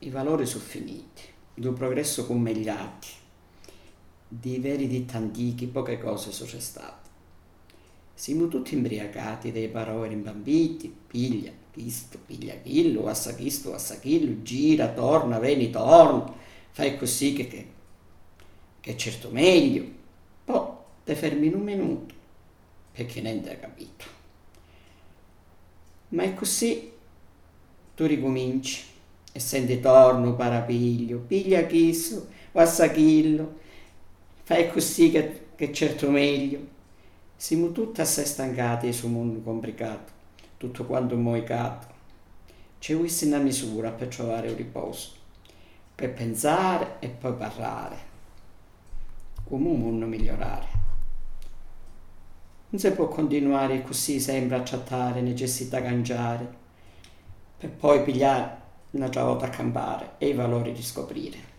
i valori sono finiti, il progresso commegliati, di veri ditti antichi, poche cose sono state. Siamo tutti imbriacati dei parole imbambiti, piglia, chisto, piglia chillo, assa chisto, assa chillo, gira, torna, veni, torna, fai così che, che, che è certo meglio. Poi ti fermi un minuto, perché niente hai capito. Ma è così, tu ricominci e senti torno, parapiglio, piglia chisto, assa chillo, fai così che, che certo meglio. Siamo tutti assai stancati su un mondo complicato, tutto quanto moicato. C'è questa una misura per trovare un riposo, per pensare e poi parlare, come un mondo migliorare. Non si può continuare così sempre a trattare necessità cangiare, per poi pigliare un'altra volta a campare e i valori riscoprire.